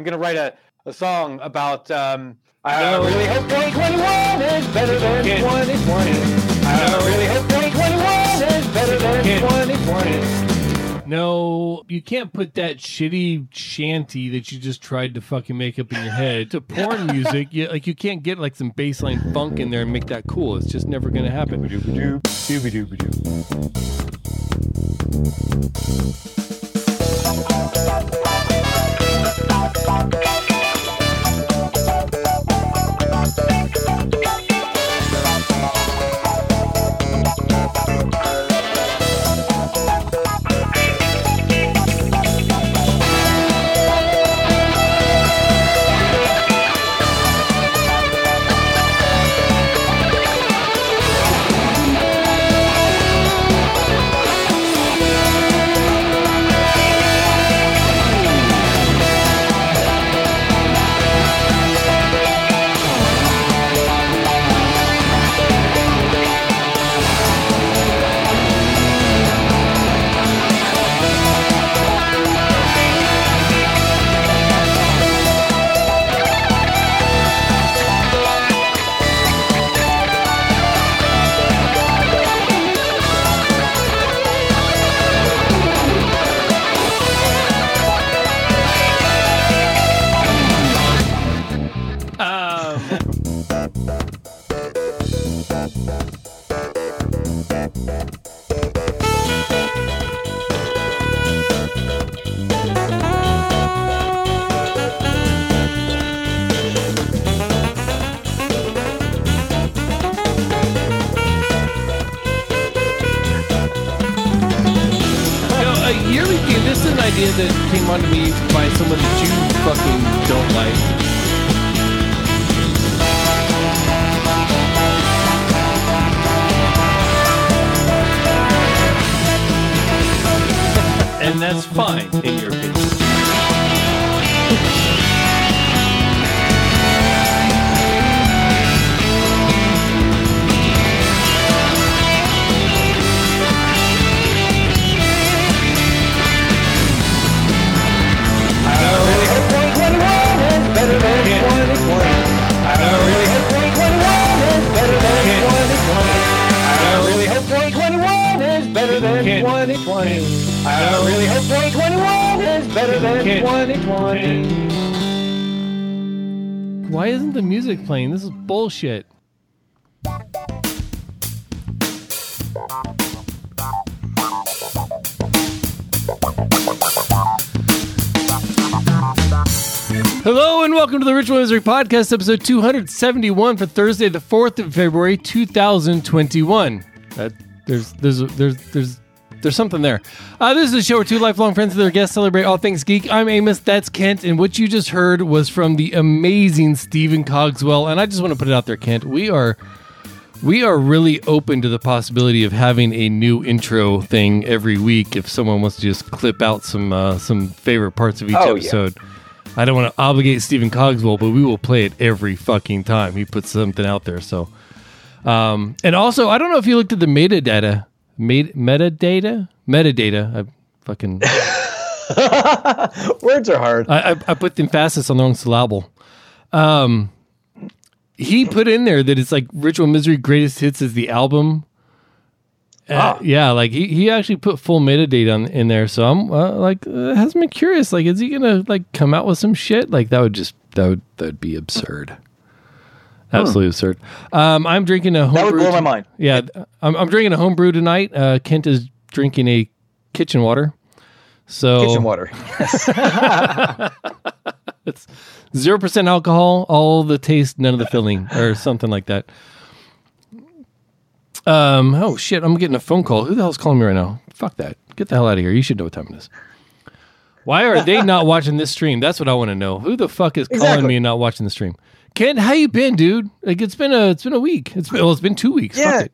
I'm gonna write a, a song about. Um, I really hope 2021 is better than 2020. I really hope 2021 is better than 2020. No, you can't put that shitty shanty that you just tried to fucking make up in your head to porn music. You, like you can't get like some baseline funk in there and make that cool. It's just never gonna happen. Um, welcome to the Ritual Misery Podcast, episode 271 for Thursday, the 4th of February, 2021. Uh, there's, there's, there's, there's, there's something there. Uh, this is a show where two lifelong friends and their guests celebrate all things geek. I'm Amos, that's Kent, and what you just heard was from the amazing Stephen Cogswell. And I just want to put it out there, Kent. We are we are really open to the possibility of having a new intro thing every week if someone wants to just clip out some uh, some favorite parts of each Oh, yeah. I don't want to obligate Stephen Cogswell, but we will play it every fucking time he puts something out there. So, um, and also, I don't know if you looked at the metadata, Met- metadata, metadata. I fucking Words are hard. I, I, I put the emphasis on the wrong syllable. Um, he put in there that it's like Ritual Misery Greatest Hits is the album. Uh, Ah. yeah, like he, he actually put full metadata on, in there. So I'm uh, like, uh, has me curious. Like, is he gonna like come out with some shit? Like that would just that would that would be absurd. Absolutely absurd. Um, I'm drinking a That would homebrew. blow my mind. Yeah, I'm, I'm drinking a homebrew tonight. Uh, Kent is drinking a kitchen water. So Kitchen water. it's zero percent alcohol, all the taste, none of the filling, or something like that. Um. Oh shit! I'm getting a phone call. Who the hell's calling me right now? Fuck that. Get the hell out of here. You should know what time it is. Why are they not watching this stream? That's what I want to know. Who the fuck is calling Exactly. me and not watching the stream? Ken, how you been, dude? Like it's been a it's been a week. It's been well, it's been two weeks. Yeah. Fuck it.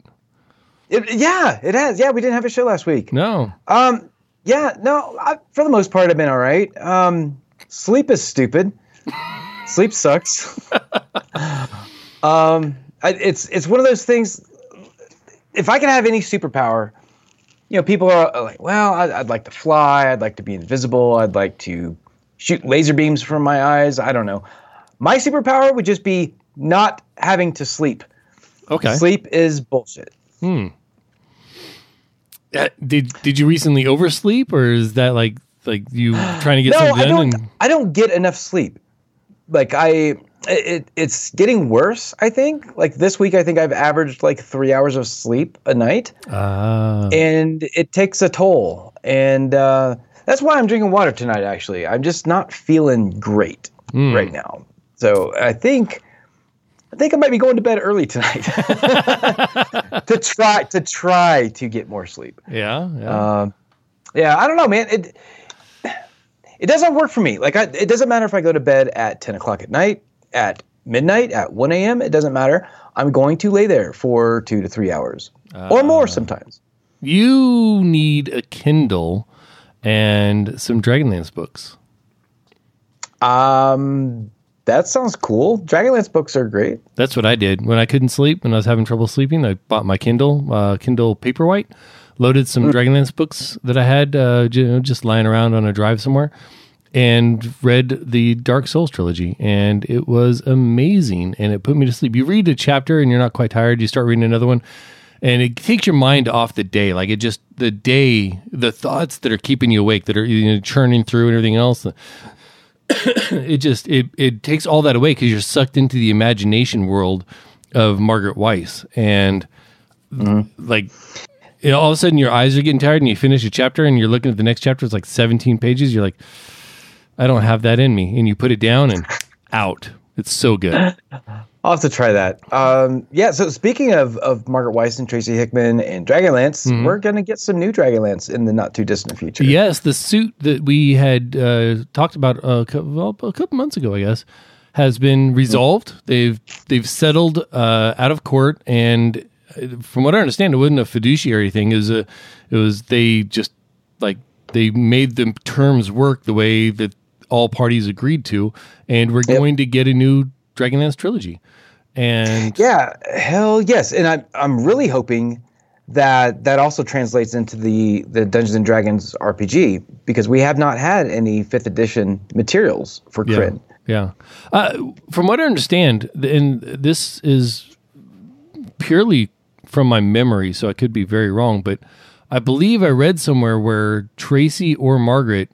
It- yeah, it has. Yeah, we didn't have a show last week. No. Um, yeah, no, I, for the most part, I've been all right. Um, sleep is stupid. sleep sucks. um, I, it's it's one of those things. If I could have any superpower, you know, people are like, well, I'd, I'd like to fly. I'd like to be invisible. I'd like to shoot laser beams from my eyes. I don't know. My superpower would just be not having to sleep. Okay. Sleep is bullshit. Uh, did did you recently oversleep, or is that like like you trying to get no, something I don't. and- I don't get enough sleep. Like I, it, it's getting worse. I think. Like this week, I think I've averaged like three hours of sleep a night, Ah. and it takes a toll. And uh, that's why I'm drinking water tonight. Actually, I'm just not feeling great Hmm. right now. So I think. I think I might be going to bed early tonight to try to try to get more sleep. yeah. yeah. Um, yeah, I don't know, man. It it doesn't work for me. Like, I, it doesn't matter if I go to bed at ten o'clock at night, at midnight, at one a.m. It doesn't matter. I'm going to lay there for two to three hours or Ah. more sometimes. you need a Kindle and some Dragonlance books. Um, that sounds cool. Dragonlance books are great. That's what I did when I couldn't sleep. When I was having trouble sleeping, I bought my Kindle, uh, Kindle Paperwhite, loaded some Dragonlance books that I had uh, ju- just lying around on a drive somewhere, and read the Dark Souls trilogy, and it was amazing. And it put me to sleep. You read a chapter and you're not quite tired. You start reading another one, and it takes your mind off the day. Like it just the day, the thoughts that are keeping you awake, that are you know, churning through and everything else it just it it takes all that away because you're sucked into the imagination world of Margaret Weis and mm-hmm. like you know, all of a sudden your eyes are getting tired and you finish a chapter and you're looking at the next chapter it's like 17 pages you're like I don't have that in me and you put it down and out it's so good I'll have to try that. Um, yeah. So speaking of of Margaret Weis and Tracy Hickman and Dragonlance, we're gonna get some new Dragonlance in the not too distant future. yes the suit that we had uh, talked about uh, cou- well, a couple months ago I guess has been resolved they've they've settled uh, out of court and uh, from what I understand, it wasn't a fiduciary thing. Was a, it was they just like they made the terms work the way that all parties agreed to, and we're Yep. going to get a new Dragonlance trilogy. And Yeah, hell yes, and I'm I'm really hoping that that also translates into the the Dungeons and Dragons RPG because we have not had any fifth edition materials for yeah, yeah. Uh, from what I understand, and this is purely from my memory, so I could be very wrong, but I believe I read somewhere where Tracy or Margaret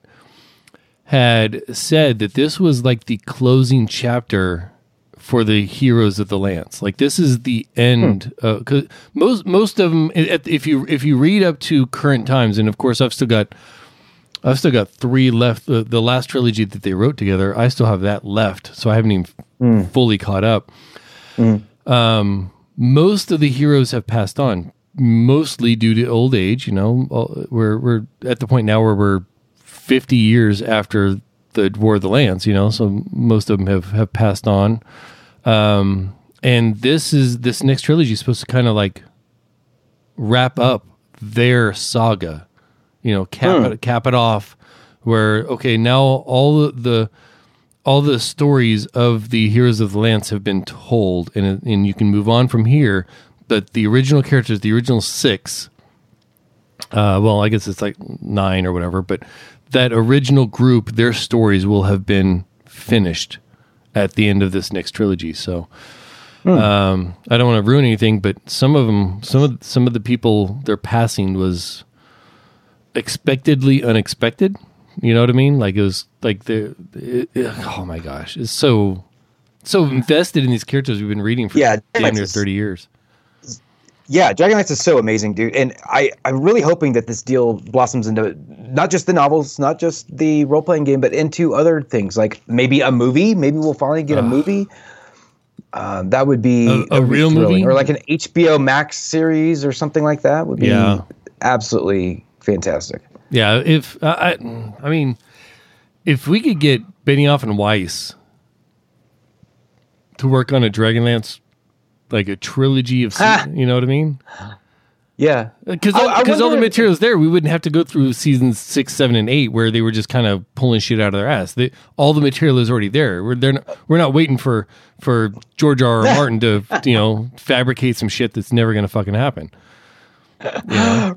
had said that this was like the closing chapter for the heroes of the lance. Like this is the end. Uh 'cause most most of them, if you if you read up to current times, and of course I've still got I've still got three left. The, the last trilogy that they wrote together, I still have that left, so I haven't even fully caught up. Um, most of the heroes have passed on, mostly due to old age. You know, Uh, we're we're at the point now where we're fifty years after the War of the Lance, You know, so most of them have have passed on. Um, and this is this next trilogy is supposed to kind of like wrap up their saga you know cap it cap it off where okay now all the, all the stories of the heroes of the lance have been told and and you can move on from here but the original characters the original six uh well i guess it's like nine or whatever but that original group their stories will have been finished at the end of this next trilogy so um, I don't want to ruin anything, but some of them, some of some of the people, their passing was expectedly unexpected. You know what I mean? Like it was like the it, it- oh my gosh, it's so so invested in these characters we've been reading for Yeah, damn near thirty years. Yeah, Dragonlance is so amazing, dude. And I, I'm really hoping that this deal blossoms into not just the novels, not just the role playing game, but into other things like maybe a movie. Maybe we'll finally get a movie. Uh, that would be A- a would real movie? or like an HBO Max series or something like that would be Yeah. absolutely fantastic. Yeah, if I, I, I mean, if we could get Benioff and Weiss to work on a Dragonlance, like a trilogy of, Ah. you know what I mean? Yeah, Because I because all the materials there, we wouldn't have to go through seasons six, seven, and eight where they were just kind of pulling shit out of their ass. They, all the material is already there. We're they're not, we're not waiting for for George R. R. Martin to you know fabricate some shit that's never going to fucking happen.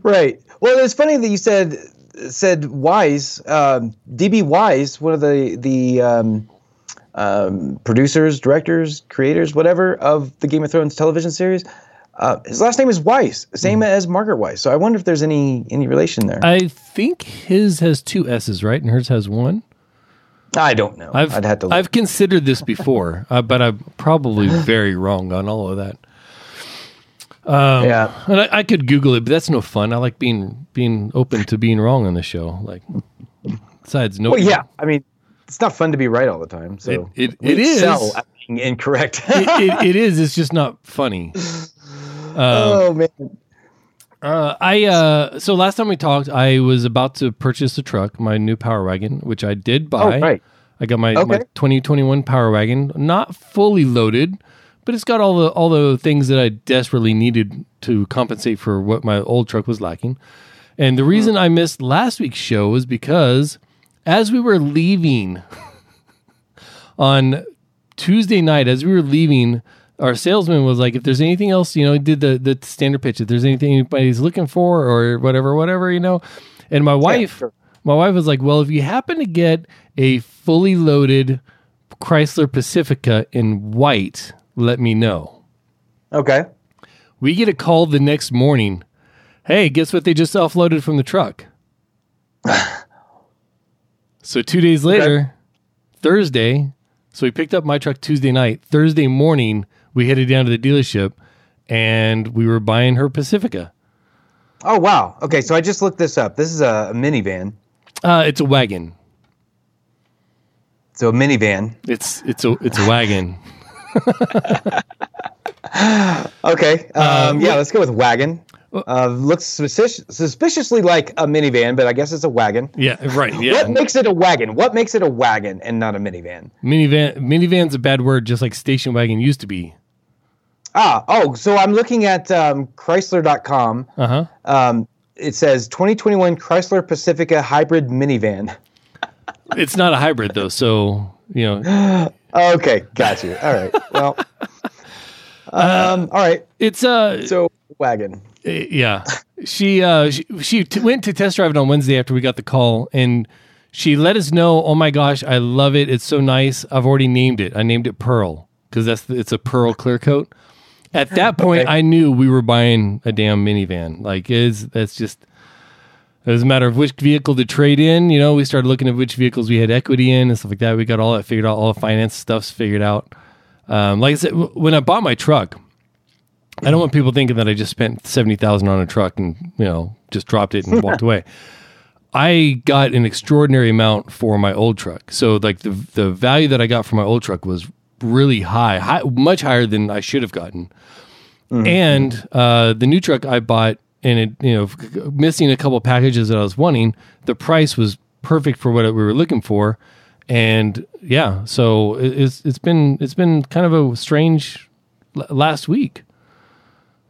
right. Well, it's funny that you said said Weiss, um, DB Weiss, one of the the um, um, producers, directors, creators, whatever of the Game of Thrones television series. Uh, his last name is Weiss, same as Margaret Weis. So I wonder if there's any any relation there. I, think his has two S's, right? And hers has one. I don't know. I've I'd have to. Look. I've considered this before, uh, but I'm probably very wrong on all of that. yeah. And I, I could Google it, but that's no fun. I like being being open to being wrong on the show. Like, besides, no. Well, yeah. I mean, it's not fun to be right all the time. So It- it- it is. incorrect. it, it, is. It's just not funny. oh man. Uh, I uh, so last time we talked, I was about to purchase a truck, my new Power Wagon, which I did buy. Oh, right. I got my, my 2021 Power Wagon, not fully loaded, but it's got all the all the things that I desperately needed to compensate for what my old truck was lacking. And the reason I missed last week's show was because as we were leaving on Tuesday night, as we were leaving, our salesman was like, if there's anything else, you know, he did the, the standard pitch, if there's anything anybody's looking for or whatever, whatever, you know. And my wife, sure. my wife was like, well, if you happen to get a fully loaded Chrysler Pacifica in white, let me know. Okay. We get a call the next morning. Hey, guess what they just offloaded from the truck? so two days later, Thursday, so we picked up my truck Tuesday night. Thursday morning, we headed down to the dealership and we were buying her Pacifica. Oh wow. Okay, so I just looked this up. This is a, minivan. Uh, it's a wagon. So a minivan. It's it's a it's a wagon. Okay. Um, yeah, let's go with wagon. Uh, looks suspicious, suspiciously like a minivan, but I guess it's a wagon. Yeah, right. What makes it a wagon? What makes it a wagon and not a minivan? minivan. Minivan's a bad word, just like station wagon used to be. Ah, oh, so I'm looking at um, Chrysler.com. Uh huh. Um, it says 2021 Chrysler Pacifica hybrid minivan. It's not a hybrid though, so you know Okay, got you. All right. Well, um, all right. it's uh So wagon. Yeah. She uh she, she t- went to test drive it on wednesday after we got the call and she let us know oh my gosh i love it. It's so nice. I've already named it. I named it pearl because that's the, it's a pearl clear coat. At that point Okay. i knew we were buying a damn minivan. Like is that's just it was a matter of which vehicle to trade in you know we started looking at which vehicles we had equity in and stuff like that. We got all that figured out all the finance stuff's figured out. Um, like i said w- when i bought my truck I don't want people thinking that I just spent seventy thousand on a truck and you know just dropped it and walked away. I got an extraordinary amount for my old truck. So like the the value that I got for my old truck was really high, high much higher than I should have gotten. And uh, the new truck I bought, and it you know missing a couple packages that I was wanting, the price was perfect for what we were looking for. And yeah, so it- it's it's been it's been kind of a strange last week.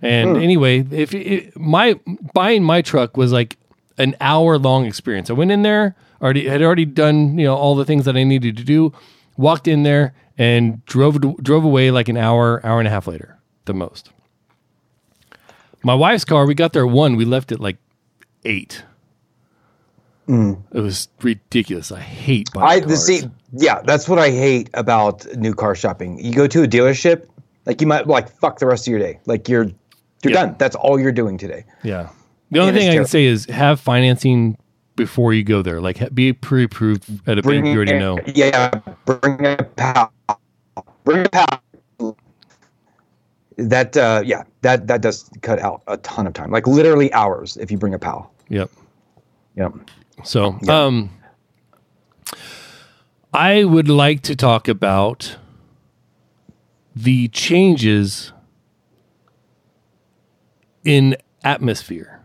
And hmm. anyway, if it, my buying my truck was like an hour long experience, I went in there, already had already done you know all the things that I needed to do, walked in there and drove drove away like an hour, hour and a half later, the most. My wife's car, we got there at one, we left at like eight. Hmm. It was ridiculous. I hate buying I cars. the see, yeah, that's what I hate about new car shopping. You go to a dealership, like you might like fuck the rest of your day. Like you're you're Yeah. done. That's all you're doing today. Yeah. The only Yeah, thing I can terrible. say is have financing before you go there. Like be pre-approved at a bank you already know. Yeah, bring a pal. Bring a pal. That uh, yeah, that that does cut out a ton of time. Like literally hours if you bring a pal. Yep. Yep. So, um, I would like to talk about the changes in atmosphere.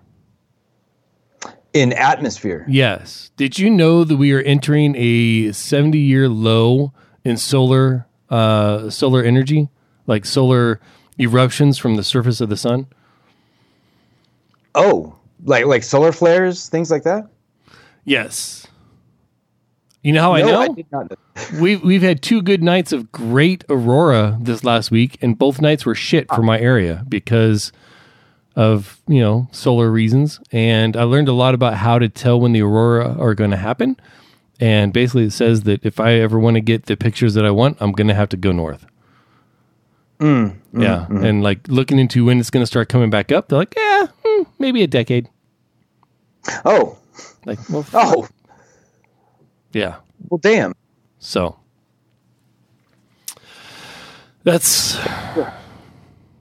In atmosphere. Yes. Did you know that we are entering a 70-year low in solar uh, solar energy, like solar eruptions from the surface of the sun? Oh, like like solar flares, things like that. Yes. You know how I know? I did not know. We've we've had two good nights of great aurora this last week, and both nights were shit for my area because of you know solar reasons, and I learned a lot about how to tell when the aurora are going to happen. And basically, it says that if I ever want to get the pictures that I want, I'm going to have to go north. yeah, and like looking into when it's going to start coming back up, they're like, yeah, hmm, maybe a decade. Oh, Like, well, oh, yeah. well, damn. So that's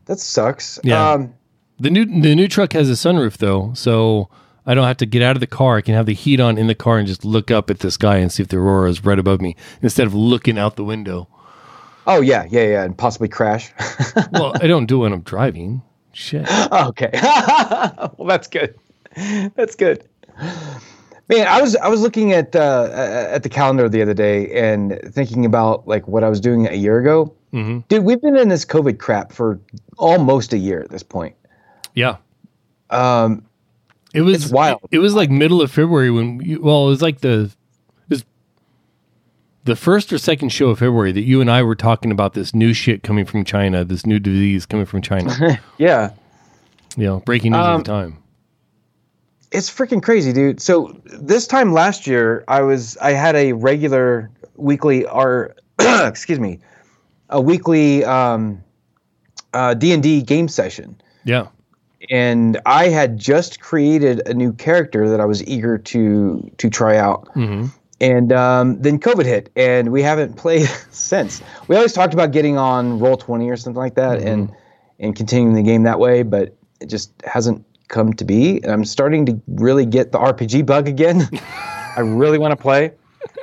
That sucks. Yeah. Um, the new. The new truck has a sunroof though, so I don't have to get out of the car. I can have the heat on in the car and just look up at the sky and see if the aurora is right above me instead of looking out the window. oh yeah, yeah, yeah, and possibly crash. Well, I don't do it when I'm driving. Shit. okay. well, that's good. That's good. Man, I was I was looking at uh, at the calendar the other day and thinking about like what I was doing a year ago. Mm-hmm. Dude, we've been in this COVID crap for almost a year at this point. Yeah. Um, It was It's wild. It, was like middle of February when you, well, it was like the was the first or second show of February that you and I were talking about this new shit coming from China, this new disease coming from China. yeah, you know, breaking news Um, at the time. it's freaking crazy, dude. So this time last year, I was I had a regular weekly or excuse me, a weekly um, uh, D and D game session. Yeah. And I had just created a new character that I was eager to to try out. Mm-hmm. And um, then COVID hit, and we haven't played since. We always talked about getting on Roll Twenty or something like that, and and continuing the game that way, but it just hasn't come to be. And I'm starting to really get the RPG bug again. I really want to play,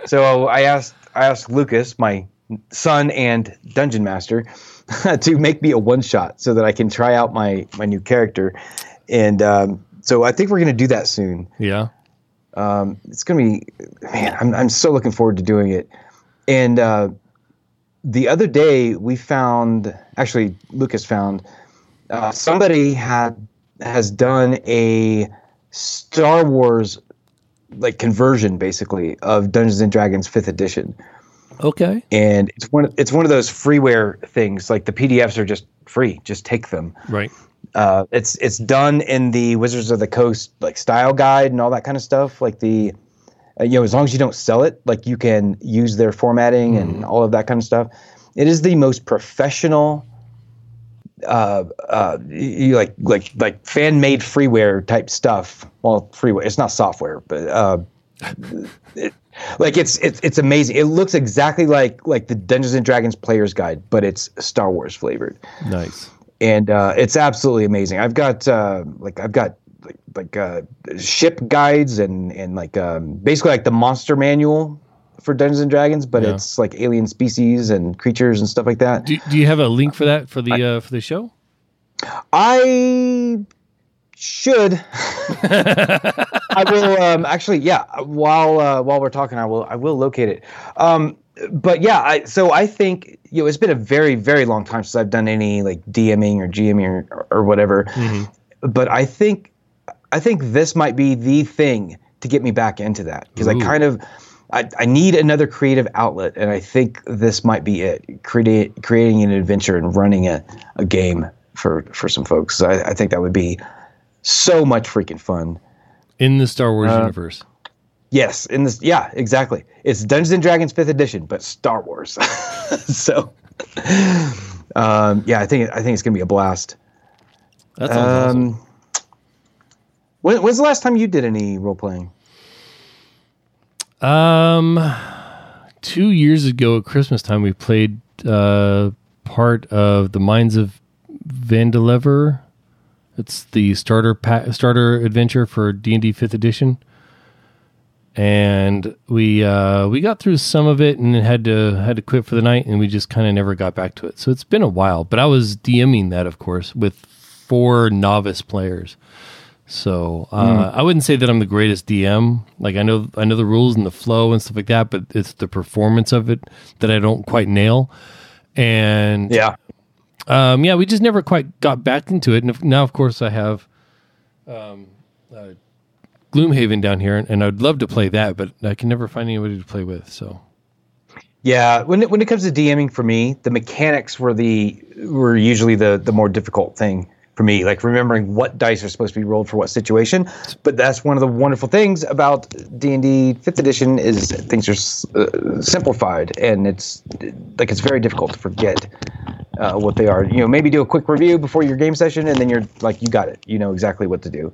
so I asked I asked Lucas, my son and dungeon master, to make me a one shot so that I can try out my my new character, and um, so I think we're gonna do that soon. Yeah. um, it's gonna be man I'm, I'm so looking forward to doing it. And uh, the other day we found actually lucas found uh, somebody had has done a star wars like conversion basically of dungeons and dragons 5th edition Okay. and it's one it's one of those freeware things like the pdfs are just free just take them Right. uh, it's it's done in the Wizards of the Coast like style guide and all that kind of stuff. Like the uh, you know, as long as you don't sell it, like you can use their formatting and all of that kind of stuff. It is the most professional, uh, uh, you like like like fan made freeware type stuff. Well, freeware. It's not software, but uh, it, like it's it's it's amazing. It looks exactly like like the Dungeons and Dragons player's guide, but it's Star Wars flavored Nice. and uh, it's absolutely amazing. I've got uh, like I've got like like uh, ship guides and and like um, basically like the monster manual for Dungeons and Dragons, but Yeah. it's like alien species and creatures and stuff like that. Do, do you have a link for that for the uh, for the show? I should. I will um, actually, yeah. While uh, while we're talking, I will I will locate it. Um, but yeah, I, so I think you know it's been a very very long time since I've done any like DMing or GMing or, or whatever. But I think I think this might be the thing to get me back into that because I kind of. I, I need another creative outlet, and I think this might be it. Create, creating an adventure and running a, a game for, for some folks. I, I think that would be so much freaking fun. In the Star Uh, Wars universe. Yes, in this, yeah, exactly. It's Dungeons and Dragons Fifth Edition, but Star Wars. so, um, yeah, I think I think it's gonna be a blast. That's sounds awesome. Um, when, when's the last time you did any role playing? Um, two years ago at Christmas time, we played uh, part of the Mines of Phandelver. It's the starter pa- starter adventure for D and D Fifth Edition, and we uh, we got through some of it and had to had to quit for the night, and we just kind of never got back to it. So it's been a while, but I was DMing that, of course, with four novice players. So uh, I wouldn't say that I'm the greatest DM. Like I know I know the rules and the flow and stuff like that, but it's the performance of it that I don't quite nail. And um, yeah, we just never quite got back into it. And now, of course, I have um, uh, Gloomhaven down here, and I'd love to play that, but I can never find anybody to play with. So Yeah, when it, when it comes to DMing for me, the mechanics were the were usually the the more difficult thing for me, like remembering what dice are supposed to be rolled for what situation. But that's one of the wonderful things about D and D Fifth Edition is things are uh, simplified, and it's like it's very difficult to forget uh, what they are. You know, maybe do a quick review before your game session, and then you're like, you got it. You know exactly what to do.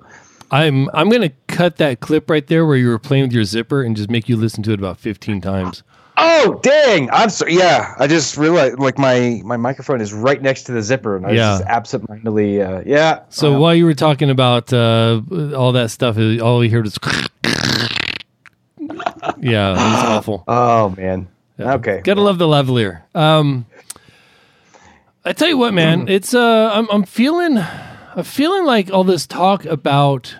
I'm I'm gonna cut that clip right there where you were playing with your zipper and just make you listen to it about 15 times. Oh dang! I'm sorry. Yeah, I just realized like my my microphone is right next to the zipper, and I was Yeah. just absentmindedly. Uh, yeah. So Uh, while you were talking about uh, all that stuff, all we heard was yeah, it was awful. oh man. Okay. Gotta love the lavalier. Um, I tell you what, man, it's uh, I'm I'm feeling, I'm feeling like all this talk about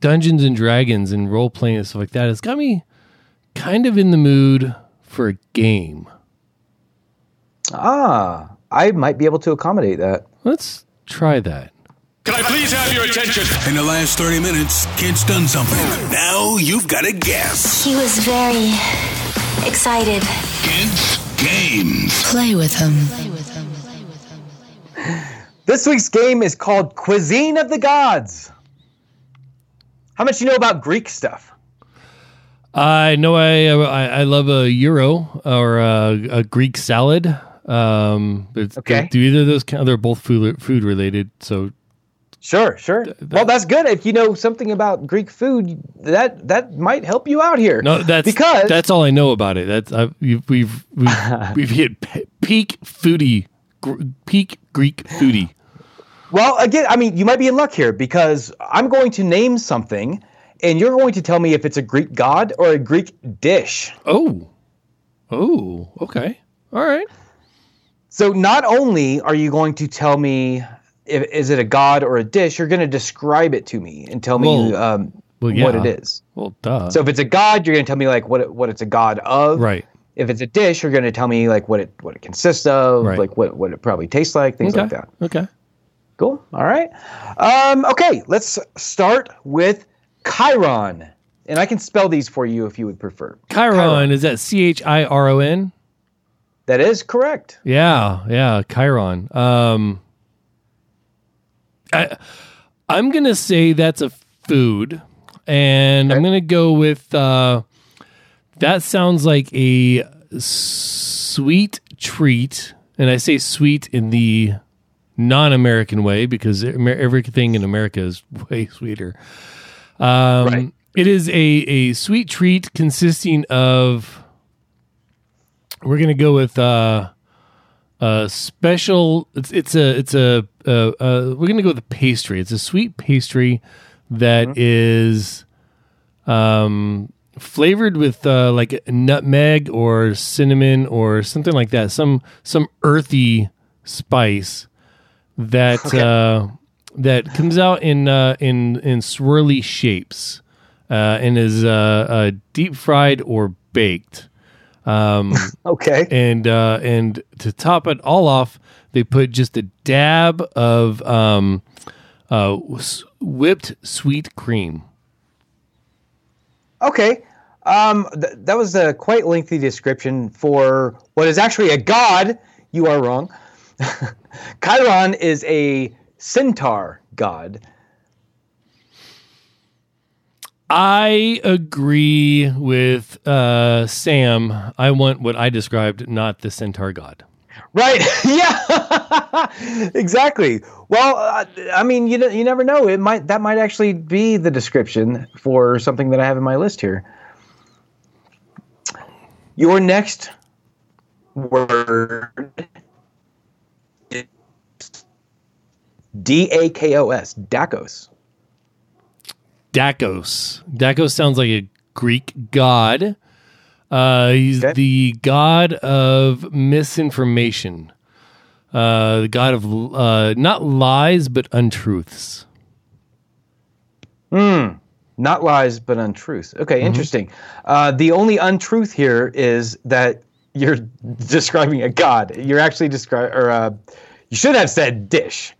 Dungeons and Dragons and role playing and stuff like that has got me kind of in the mood for a game. Ah, I might be able to accommodate that. Let's try that. Can I please have your attention? In the last 30 minutes, kid's done something. Now you've got to guess. He was very excited. Kids, games. Play with him. This week's game is called Cuisine of the Gods. How much do you know about Greek stuff? I know I I, I love a gyro or a, a Greek salad. Um, it's, Okay. Do either of those count? They're both food food related. So Sure, sure. well, that's good. If you know something about Greek food, that that might help you out here. no, that's because that's all I know about it. That's I've, you've, we've we've we've hit peak foodie, gr- peak Greek foodie. Well, again, I mean, you might be in luck here because I'm going to name something, and you're going to tell me if it's a Greek god or a Greek dish. Oh, oh, okay, all right. So not only are you going to tell me if is it a god or a dish, you're going to describe it to me and tell me Well, um, well, what it is. Well, duh. So if it's a god, you're going to tell me like what it, what it's a god of. right. If it's a dish, you're going to tell me like what it what it consists of, Right. like what what it probably tastes like, things Okay. like that. Okay. Cool. All right. Um, okay, let's start with Chiron. And I can spell these for you if you would prefer. Chiron is that C H I R O N? That is correct. Yeah, yeah, Chiron. Um, I, I'm gonna say that's a food, and I'm gonna go with uh, that. Sounds like a sweet treat, and I say sweet in the non-American way because everything in America is way sweeter. Um, Right. It is a a sweet treat consisting of. We're gonna go with uh, a special. It's it's a it's a uh, uh, we're gonna go with a pastry. It's a sweet pastry that is um, flavored with uh, like nutmeg or cinnamon or something like that. Some some earthy spice that uh, that comes out in uh, in in swirly shapes uh, and is uh, uh, deep fried or baked. Okay. And uh, and to top it all off, they put just a dab of um, uh, whipped sweet cream. Okay. Um, th- that was a quite lengthy description for what is actually a god. You are wrong. Chiron is a centaur god. I agree with uh, Sam. I want what I described, not the centaur god. Right. yeah. exactly. Well, uh, I mean, you you never know. It might that might actually be the description for something that I have in my list here. Your next word is D A K O S. Dakos. Dakos. Dakos sounds like a Greek god. Uh, he's Okay. the god of misinformation. Uh, the god of uh, not lies but untruths. Hmm. Not lies, but untruths. Okay, interesting. Uh, the only untruth here is that you're describing a god. You're actually describing, or uh, you should have said dish.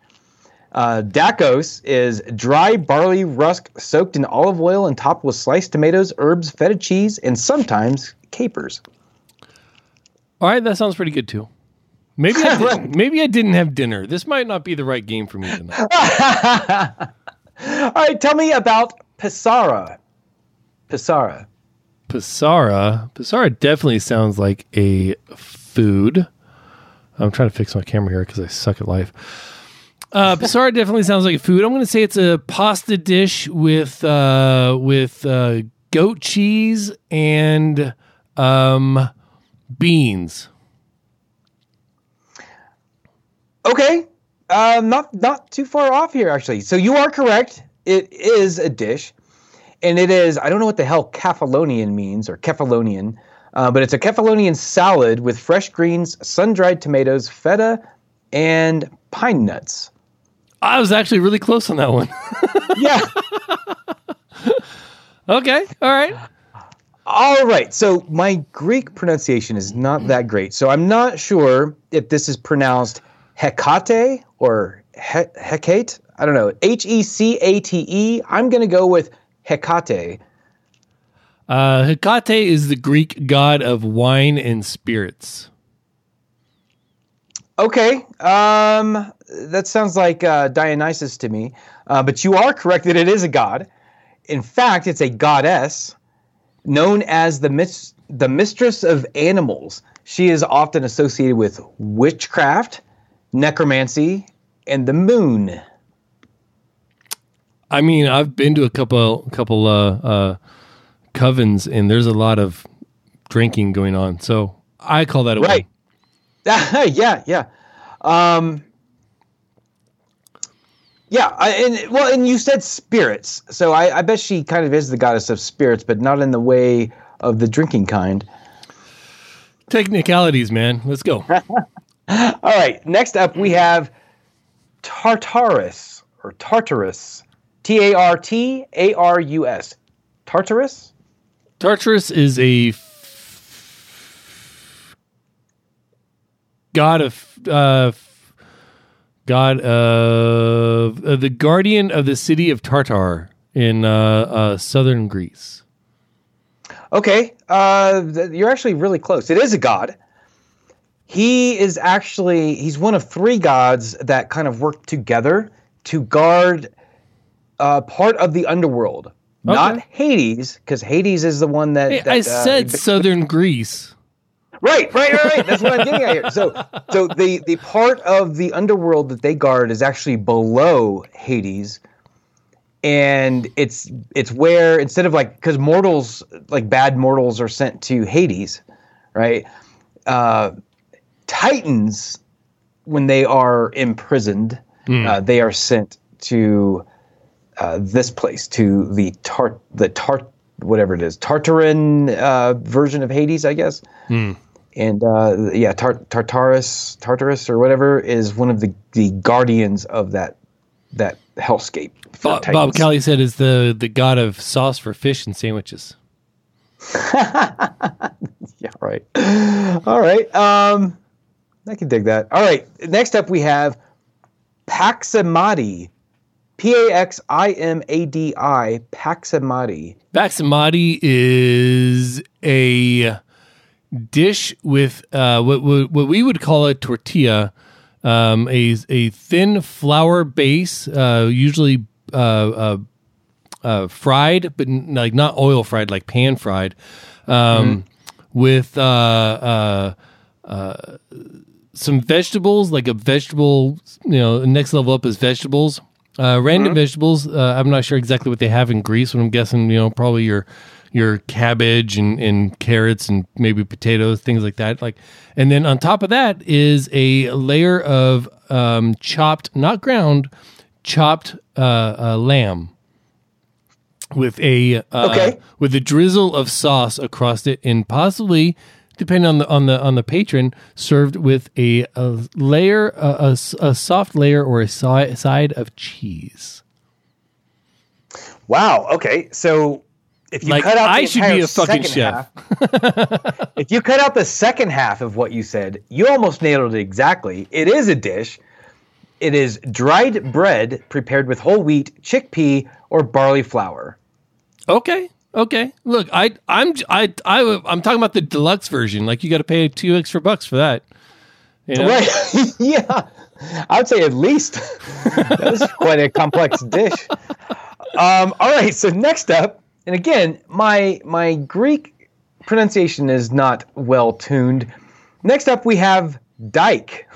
Uh, Dakos is dry barley rusk soaked in olive oil and topped with sliced tomatoes, herbs, feta cheese, and sometimes capers. All right, that sounds pretty good too. Maybe I didn't, maybe I didn't have dinner. This might not be the right game for me tonight. All right, tell me about Pisara. Pisara. Pisara. Pisara definitely sounds like a food. I'm trying to fix my camera here because I suck at life. Uh, Pisara definitely sounds like a food. I'm going to say it's a pasta dish with uh, with uh, goat cheese and um, beans. Okay, um, not not too far off here actually. So you are correct. It is a dish, and it is I don't know what the hell Kefalonian means or Kefalonian, uh, but it's a Kefalonian salad with fresh greens, sun-dried tomatoes, feta, and pine nuts. I was actually really close on that one. Yeah. okay, all right. All right. So my Greek pronunciation is not that great. So I'm not sure if this is pronounced Hecate or he- Hecate. I don't know. H E C A T E. I'm going to go with Hecate. Uh, Hecate is the Greek god of wine and spirits. Okay. Um, that sounds like uh, Dionysus to me. Uh, but you are correct that it is a god. In fact, it's a goddess known as the mis- the mistress of animals. She is often associated with witchcraft, necromancy, and the moon. I mean, I've been to a couple couple uh, uh, covens, and there's a lot of drinking going on. So I call that a. Right. yeah, yeah. Um, yeah, I, and well, and you said spirits, so I, I bet she kind of is the goddess of spirits, but not in the way of the drinking kind. Technicalities, man. Let's go. All right, next up we have Tartarus or Tartarus, T A R T A R U S, Tartarus. Tartarus is a f- god of uh, god of uh, the guardian of the city of Tartar in uh, uh, southern Greece. Okay, uh, th- you're actually really close. It is a god. He is actually he's one of three gods that kind of work together to guard uh, part of the underworld. Not Hades, because Hades is the one that, Hey, that, I uh, said southern Greece. Right, right, right, right. That's what I'm getting at here. So, so the the part of the underworld that they guard is actually below Hades, and it's it's where instead of like because mortals like bad mortals are sent to Hades, right? Uh, Titans, when they are imprisoned, uh, they are sent to uh, this place to the tart the tart whatever it is Tartarin uh, version of Hades, I guess and uh, yeah, Tar- Tartarus, Tartarus, or whatever, is one of the, the guardians of that that hellscape. Bob, Bob Kelly said is the the god of sauce for fish and sandwiches. Yeah, right. All right. Um, I can dig that. All right. Next up, we have Paximadi. P A X I M A D I. Paximadi. Baximati is a dish with uh, what, what what we would call a tortilla, um, a a thin flour base, uh, usually uh, uh, uh, fried, but n- like not oil fried, like pan fried, um, with uh, uh, some vegetables, like a vegetable, you know, next level up is vegetables. Uh, random vegetables. Uh, I'm not sure exactly what they have in Greece, but I'm guessing, you know, probably your your cabbage and, and carrots and maybe potatoes, things like that. Like, and then on top of that is a layer of um, chopped, not ground, chopped uh, uh, lamb with a uh, Okay. with a drizzle of sauce across it, and possibly, depending on the on the on the patron, served with a, a layer, a, a a soft layer or a si- side of cheese. Wow. Okay. So if you Like cut out the I should be a fucking chef. half- if you cut out the second half of what you said, you almost nailed it exactly. It is a dish. It is dried bread prepared with whole wheat, chickpea, or barley flour. Okay. Okay. Look, I I'm I I I'm talking about the deluxe version. Like you got to pay two extra bucks for that. You know? Right. yeah. I would say at least. that was quite a complex dish. Um, all right. So next up, and again, my my Greek pronunciation is not well tuned. Next up, we have dike.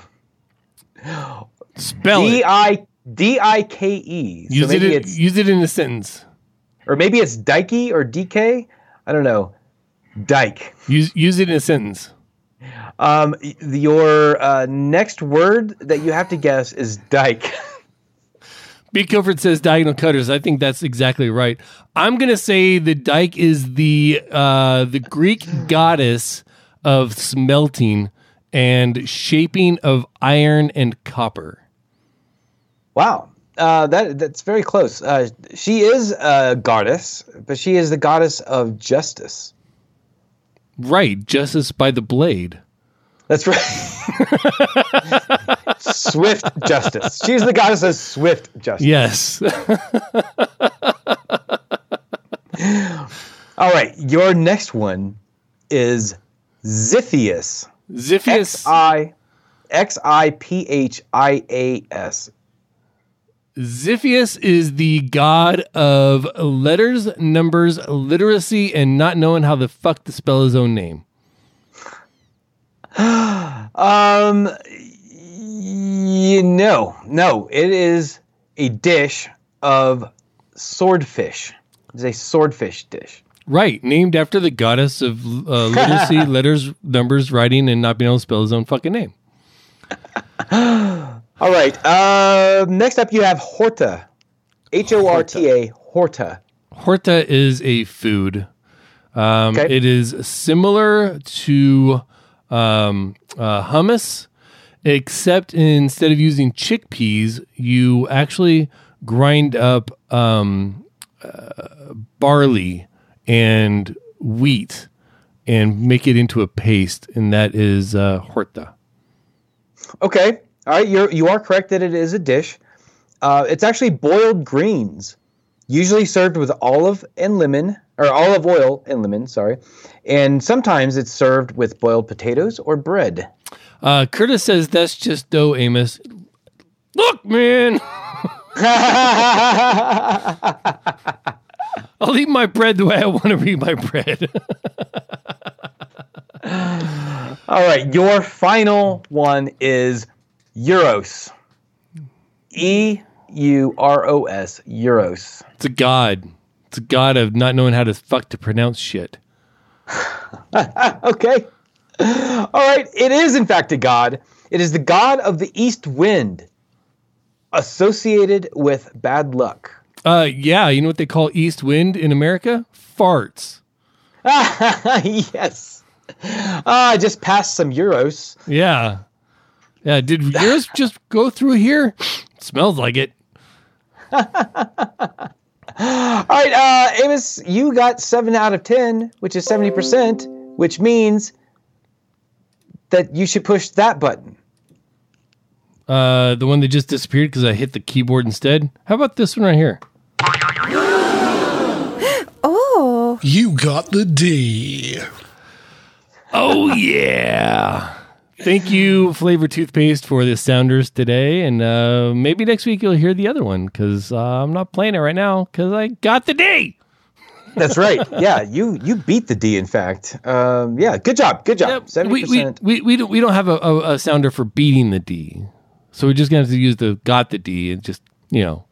Spell D it. I D I K E. So Use it. In, use it in a sentence. Or maybe it's dikey or DK. I don't know. Dike. Use use it in a sentence. Um, your uh, next word that you have to guess is dike. B. Kilford says diagonal cutters. I think that's exactly right. I'm gonna say the dike is the uh, the Greek goddess of smelting and shaping of iron and copper. Wow. Uh, that that's very close. Uh, she is a goddess, but she is the goddess of justice. Right, justice by the blade. That's right. swift justice. She's the goddess of swift justice. Yes. All right. Your next one is Xiphias. Xiphias. X I X I P H I A S. Xiphias is the god of letters, numbers, literacy, and not knowing how the fuck to spell his own name. Um, you know, no, it is a dish of swordfish. It's a swordfish dish. Right, named after the goddess of uh, literacy, letters, numbers, writing, and not being able to spell his own fucking name. All right. Uh, next up, you have horta. H O R T A. Horta. Horta is a food. Um, Okay. It is similar to um, uh, hummus, except instead of using chickpeas, you actually grind up um, uh, barley and wheat and make it into a paste, and that is uh, horta. Okay. All right. You're you are correct that it is a dish. Uh, it's actually boiled greens, usually served with olive and lemon, or olive oil and lemon. Sorry, and sometimes it's served with boiled potatoes or bread. Uh, Curtis says that's just dough, Amos. Look, man, I'll eat my bread the way I want to eat my bread. All right, your final one is euros. E U R O S. Euros. it's a god. It's a god of not knowing how to fuck to pronounce shit. Okay. All right, it is in fact a god. It is the god of the east wind, associated with bad luck. Uh, yeah, you know what they call east wind in America? Farts. yes. Ah, I just passed some euros. Yeah, yeah. Did yours just go through here? smells like it. All right, uh, Amos, you got seven out of ten, which is seventy percent, which means that you should push that button. Uh, the one that just disappeared because I hit the keyboard instead. How about this one right here? Oh, you got the D. Oh yeah. Thank you, Flavor Toothpaste, for the sounders today, and uh, maybe next week you'll hear the other one because uh, I'm not playing it right now because I got the D. That's right. Yeah, you you beat the D. In fact, um, yeah, good job, good job. Seventy we, we, percent. we, we, don't, we don't have a, a, a sounder for beating the D. So we're just going to have to use the got the D and just, you know,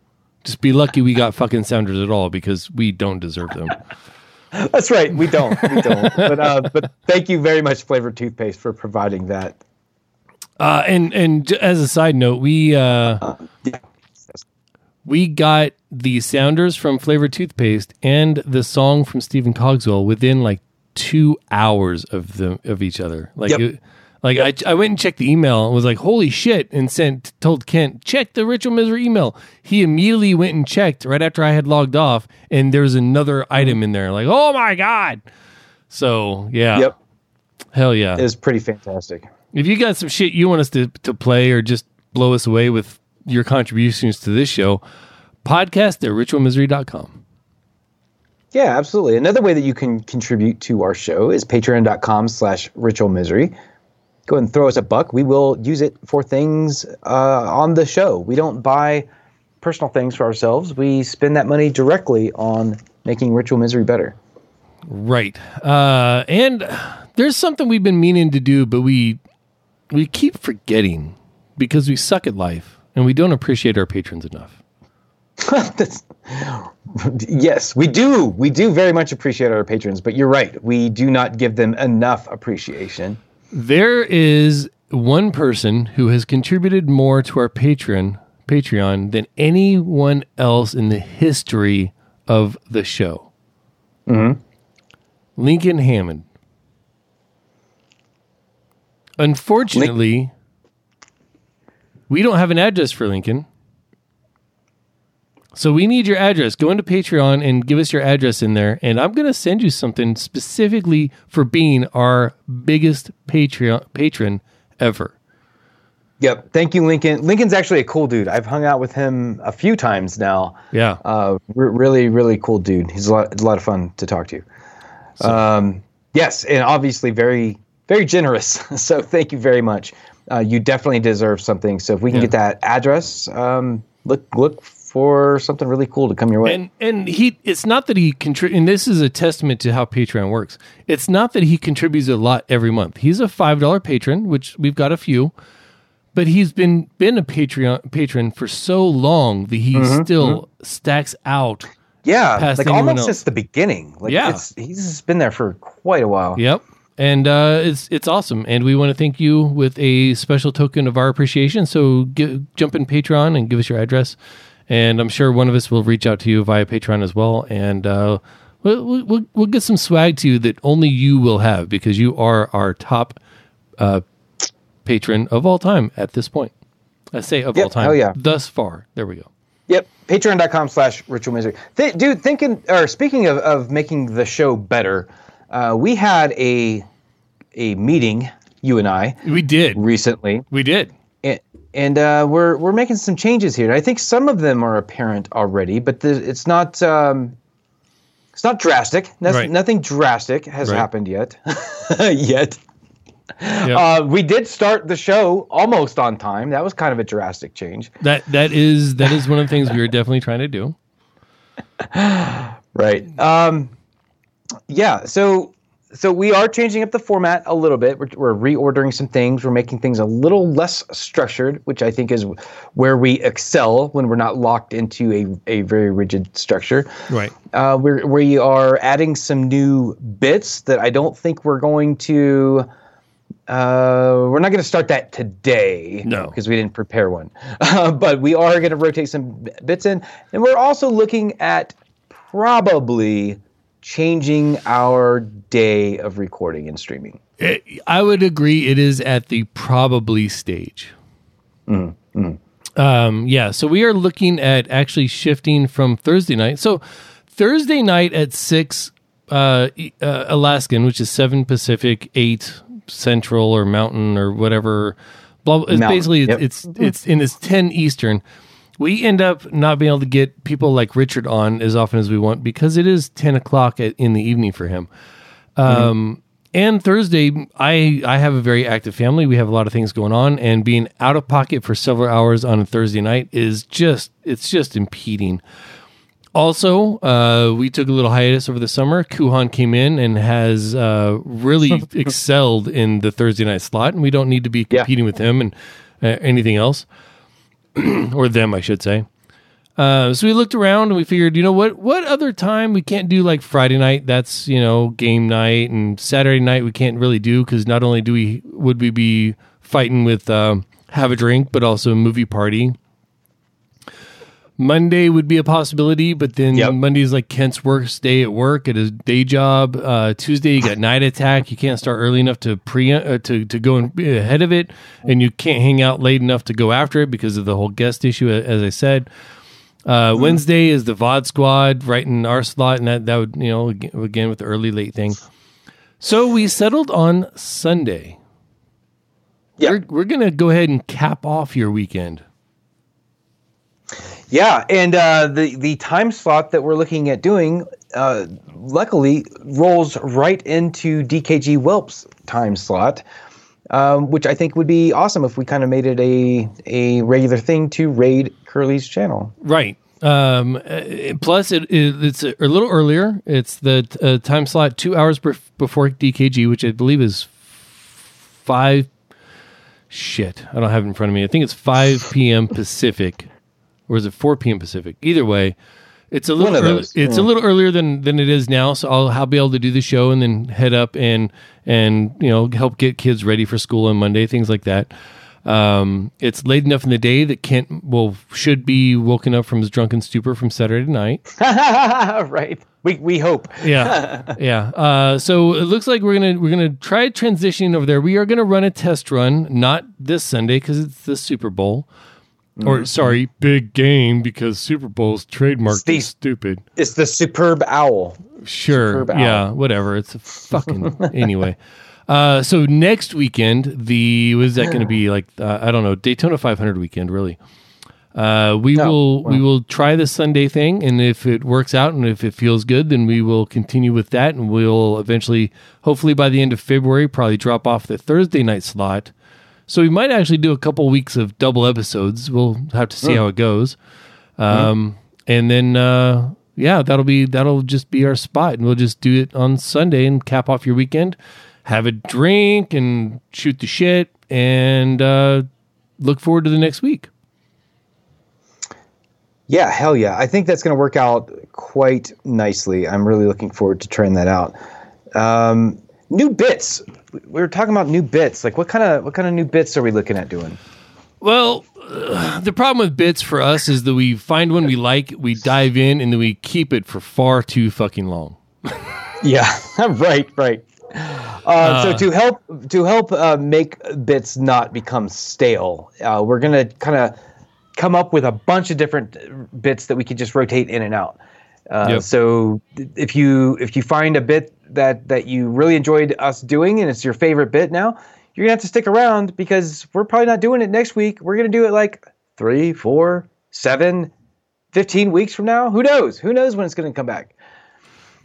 just be lucky we got fucking sounders at all because we don't deserve them. That's right. We don't. We don't. but uh, but thank you very much, Flavor Toothpaste, for providing that. Uh, and and as a side note, we uh, yeah. we got the sounders from Flavor Toothpaste and the song from Stephen Cogswell within like two hours of the of each other. Like, Yep. it- like I, I went and checked the email and was like, "Holy shit!" and sent told Kent check the Ritual Misery email. He immediately went and checked right after I had logged off, and there was another item in there. Like, oh my god! So yeah, Yep, hell yeah. it is pretty fantastic. If you got some shit you want us to, to play or just blow us away with your contributions to this show, podcast at ritualmisery.com. Yeah, absolutely. Another way that you can contribute to our show is patreon.com slash ritual misery. Go and throw us a buck. We will use it for things uh, on the show. We don't buy personal things for ourselves. We spend that money directly on making ritual misery better. Right. Uh, and there's something we've been meaning to do, but we we keep forgetting because we suck at life and we don't appreciate our patrons enough. Yes, we do. We do very much appreciate our patrons, but you're right. We do not give them enough appreciation. There is one person who has contributed more to our Patreon Patreon than anyone else in the history of the show. Mm-hmm. Lincoln Hammond. Unfortunately, we don't have an address for Lincoln. So we need your address. Go into Patreon and give us your address in there. And I'm going to send you something specifically for being our biggest Patreon patron ever. Yep. Thank you, Lincoln. Lincoln's actually a cool dude. I've hung out with him a few times now. Yeah. Uh, re- really, really cool dude. He's a lot, a lot of fun to talk to. Um, yes, and obviously very, very generous. so thank you very much. Uh, you definitely deserve something. So if we can Yeah. get that address, um, look look for something really cool to come your way. And and he it's not that he contrib and this is a testament to how Patreon works. It's not that he contributes a lot every month. He's a five dollar patron, which we've got a few, but he's been been a Patreon patron for so long that he Mm-hmm, still stacks out. yeah, like almost else. since the beginning. Like Yeah. it's, he's been there for quite a while. Yep. And uh, it's it's awesome, and we want to thank you with a special token of our appreciation. So jump in Patreon and give us your address, and I'm sure one of us will reach out to you via Patreon as well, and uh, we'll, we'll- we'll we'll get some swag to you that only you will have because you are our top uh, patron of all time at this point. I say of Yep, all time. hell yeah. Thus far, there we go. Yep. Patreon.com slash ritual misery. Th- dude, thinking or speaking of, of making the show better, uh, we had a a meeting, you and I, We did. recently, We did. And, uh, we're we're making some changes here. I think some of them are apparent already, but the, it's not um, it's not drastic. Right. Nothing drastic has Right. happened yet. yet. Yep. Uh, we did start the show almost on time. That was kind of a drastic change. that that is that is one of the things we were definitely trying to do. Right. Um, yeah. So so we are changing up the format a little bit. We're, we're reordering some things. We're making things a little less structured, which I think is where we excel when we're not locked into a, a very rigid structure. Right. Uh, we're, we are adding some new bits that I don't think we're going to. Uh, we're not going to start that today, No. because we didn't prepare one. Uh, but we are going to rotate some bits in, and we're also looking at probably changing our day of recording and streaming. It, I would agree. It is at the probably stage. Um, yeah. So we are looking at actually shifting from Thursday night. So Thursday night at six uh, uh, Alaskan, which is seven Pacific, eight Central or Mountain or whatever. Blah. blah it's Mountain, basically yep. it's it's in it's ten Eastern. We end up not being able to get people like Richard on as often as we want because it is ten o'clock at, in the evening for him. Um, and Thursday, I I have a very active family. We have a lot of things going on, and being out of pocket for several hours on a Thursday night is just it's just impeding. Also, uh, we took a little hiatus over the summer. Kuhan came in and has uh, really excelled in the Thursday night slot, and we don't need to be Yeah. competing with him and uh, anything else, or them, I should say. Uh, so we looked around and we figured, you know what? What other time we can't do like Friday night? That's you know game night, and Saturday night we can't really do because not only do we would we be fighting with um, have a drink, but also a movie party. Monday would be a possibility, but then Yep. Monday's like Kent's worst day at work at his day job. Uh, Tuesday you got night attack. You can't start early enough to pre uh, to to go and be ahead of it, and you can't hang out late enough to go after it because of the whole guest issue, as I said. Uh, Wednesday is the VOD squad right in our slot, and that that would you know again with the early late thing. So we settled on Sunday. Yeah. We're, we're gonna go ahead and cap off your weekend. Yeah, and uh, the the time slot that we're looking at doing, uh, luckily, rolls right into DKG Whelp's time slot. um, which I think would be awesome if we kind of made it a a regular thing to raid Curly's channel. Right. Um, uh, plus, it, it, it's a, little earlier. It's the uh, time slot two hours bef- before DKG, which I believe is five. Shit, I don't have it in front of me. I think it's five p.m. Pacific, or is it four p.m. Pacific? Either way, it's a little early, it's a little earlier than than it is now. So I'll, I'll be able to do the show and then head up and and you know help get kids ready for school on Monday, things like that. Um, it's late enough in the day that Kent will should be woken up from his drunken stupor from Saturday night. right. We we hope. Yeah, yeah. Uh, so it looks like we're gonna we're gonna try transitioning over there. We are gonna run a test run, not this Sunday because it's the Super Bowl. Or sorry, big game because Super Bowl's trademark Steve. is stupid. It's the superb owl. Sure. Superb owl. Yeah, whatever. It's a fucking anyway. Uh, so next weekend, the what is that going to be like? Uh, I don't know, Daytona 500 weekend, really. Uh, we No, will we will try the Sunday thing, and if it works out and if it feels good, then we will continue with that, and we'll eventually, hopefully by the end of February, probably drop off the Thursday night slot. So we might actually do a couple weeks of double episodes. We'll have to see how it goes. Um, and then uh, yeah, that'll be that'll just be our spot, and we'll just do it on Sunday and cap off your weekend. Have a drink and shoot the shit, and uh, look forward to the next week. Yeah, hell yeah. I think that's going to work out quite nicely. I'm really looking forward to trying that out. Um, new bits. We were talking about new bits. Like what kind of what kind of new bits are we looking at doing? Well, uh, the problem with bits for us is that we find one we like, we dive in, and then we keep it for far too fucking long. Yeah, right, right. Uh, so to help to help uh, make bits not become stale, uh, we're gonna kind of come up with a bunch of different bits that we could just rotate in and out. Uh, Yep. So if you if you find a bit that that you really enjoyed us doing and it's your favorite bit now, you're gonna have to stick around because we're probably not doing it next week. We're gonna do it like three, four, seven, 15 weeks from now. Who knows? Who knows when it's gonna come back?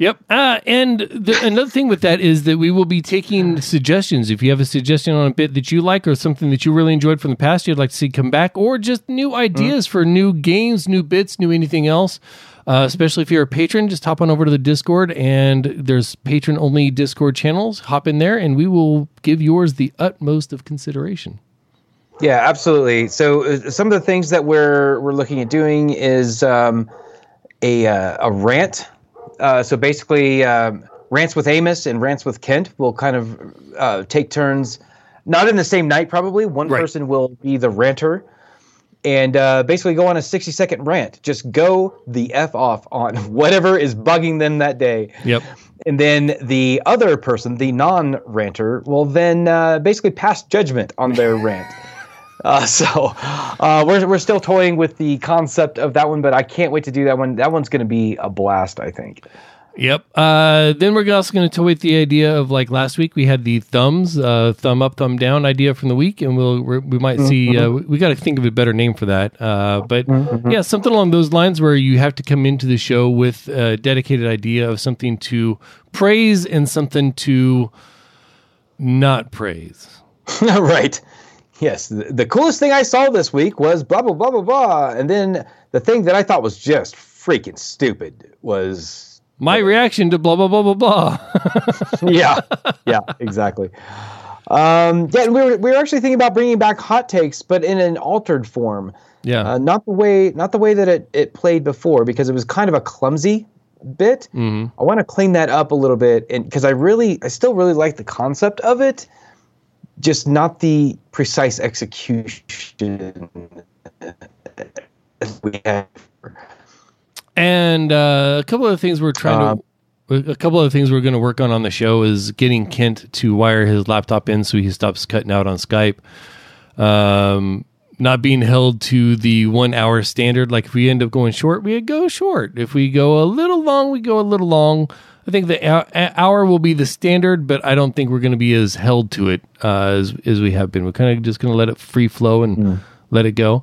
Yep. Uh, and the, another thing with that is that we will be taking suggestions. If you have a suggestion on a bit that you like or something that you really enjoyed from the past you'd like to see come back, or just new ideas for new games, new bits, new anything else, uh, especially if you're a patron, just hop on over to the Discord and there's patron only Discord channels. Hop in there and we will give yours the utmost of consideration. Yeah, absolutely. So uh, some of the things that we're we're looking at doing is um, a uh, a rant. Uh, so basically, um, rants with Amos and rants with Kent will kind of uh, take turns, not in the same night. Probably one Right. person will be the ranter, and uh, basically go on a sixty second rant. Just go the f off on whatever is bugging them that day. Yep. And then the other person, the non-ranter, will then uh, basically pass judgment on their rant. Uh, so uh, we're we're still toying with the concept of that one, but I can't wait to do that one. That one's going to be a blast, I think. Yep. Uh, then we're also going to toy with the idea of like last week we had the thumbs, uh, thumb up, thumb down idea from the week, and we'll we're, we might see. Uh, we, we got to think of a better name for that. Uh, but yeah, something along those lines where you have to come into the show with a dedicated idea of something to praise and something to not praise. right. Yes. The, the coolest thing I saw this week was blah blah blah blah blah, and then the thing that I thought was just freaking stupid was My reaction to blah blah blah blah blah. yeah, yeah, exactly. Um, yeah, and we were we were actually thinking about bringing back hot takes, but in an altered form. yeah. Uh, not the way not the way that it, it played before because it was kind of a clumsy bit. Mm-hmm. I want to clean that up a little bit, and because I really I still really like the concept of it, just not the precise execution. we have. And uh, a couple of things we're trying to, a couple of things we're going to work on on the show is getting Kent to wire his laptop in so he stops cutting out on Skype. Um, not being held to the one hour standard. Like if we end up going short, we go short. If we go a little long, we go a little long. I think the hour will be the standard, but I don't think we're going to be as held to it uh, as as we have been. We're kind of just going to let it free flow and let it go.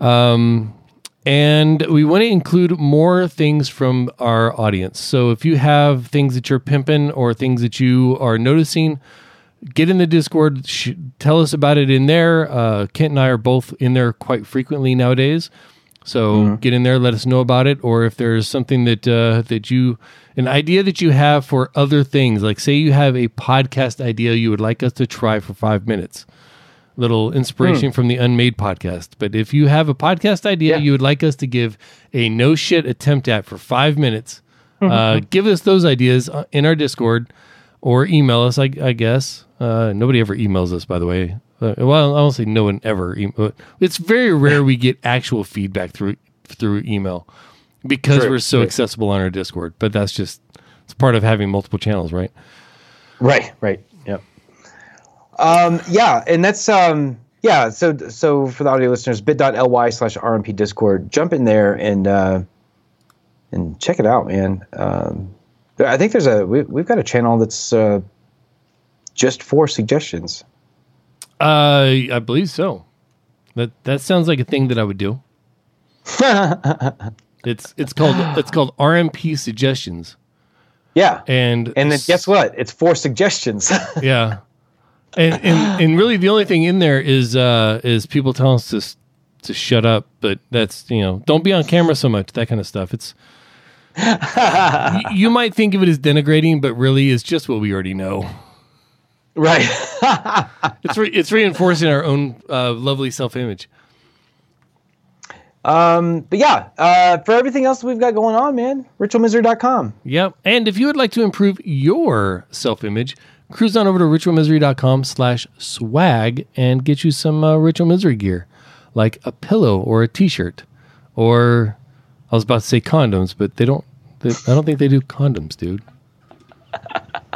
Um, and we want to include more things from our audience. So if you have things that you're pimping or things that you are noticing, get in the Discord. Sh- tell us about it in there. Uh, Kent and I are both in there quite frequently nowadays. So get in there, let us know about it, or if there's something that uh, that you, an idea that you have for other things, like say you have a podcast idea you would like us to try for five minutes, little inspiration from the Unmade podcast. But if you have a podcast idea Yeah. you would like us to give a no shit attempt at for five minutes, uh, give us those ideas uh, in our Discord or email us. I, I guess uh, nobody ever emails us, by the way. Uh, well, I won't say no one ever. It's very rare we get actual feedback through through email because True, we're so true. accessible on our Discord. But that's just it's part of having multiple channels, right? Right, right. Yeah. Um, yeah, and that's um, yeah. So so for the audio listeners, bit.ly slash RMP Discord, jump in there and uh, and check it out, man. Um, I think there's a we, we've got a channel that's uh, just for suggestions. Uh, I believe so. That that sounds like a thing that I would do. it's it's called it's called RMP suggestions, Yeah, and and then guess what? It's for suggestions. yeah, and, and and really the only thing in there is uh is people telling us to to shut up, but that's you know don't be on camera so much that kind of stuff. It's y- you might think of it as denigrating, but really it's just what we already know. Right. It's re- it's reinforcing our own uh, lovely self image. but yeah, uh, for everything else we've got going on, man, ritualmisery.com. Yep. And if you would like to improve your self image, cruise on over to ritualmisery.com slash swag and get you some uh, ritual misery gear, like a pillow or a t shirt. Or I was about to say condoms, but they don't, they, I don't think they do condoms, dude.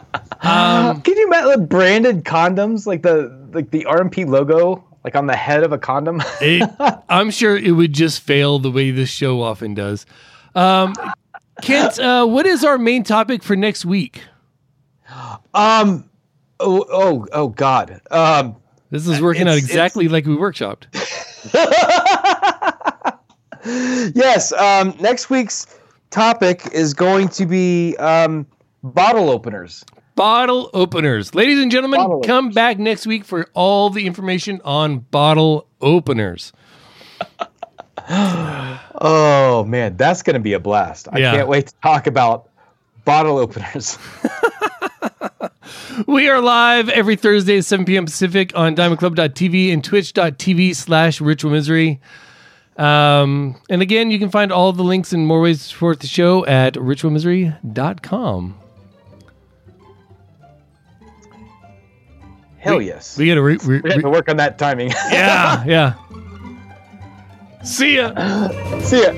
Can you imagine like, branded condoms, like the like the RMP logo, like on the head of a condom? It, I'm sure it would just fail the way this show often does. Um, Kent, uh, what is our main topic for next week? Um. Oh. Oh. Oh. God. Um. This is working out exactly like we workshopped. Yes. Um. Next week's topic is going to be um bottle openers. Bottle openers. Ladies and gentlemen, Bottle come back next week for all the information on bottle openers. Oh man, that's going to be a blast. I Yeah. can't wait to talk about bottle openers. We are live every Thursday at 7 p.m. Pacific on diamondclub.tv and twitch.tv slash ritual misery. Um, and again, you can find all the links and more ways to support the show at ritualmisery.com. Hell yes. We got to re- re- We have to re- work on that timing. yeah, yeah. See ya. See ya.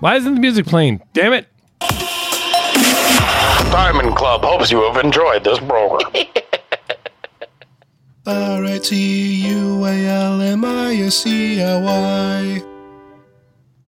Why isn't the music playing? Damn it. Diamond Club hopes you have enjoyed this program. R I T U A L M I S E L Y.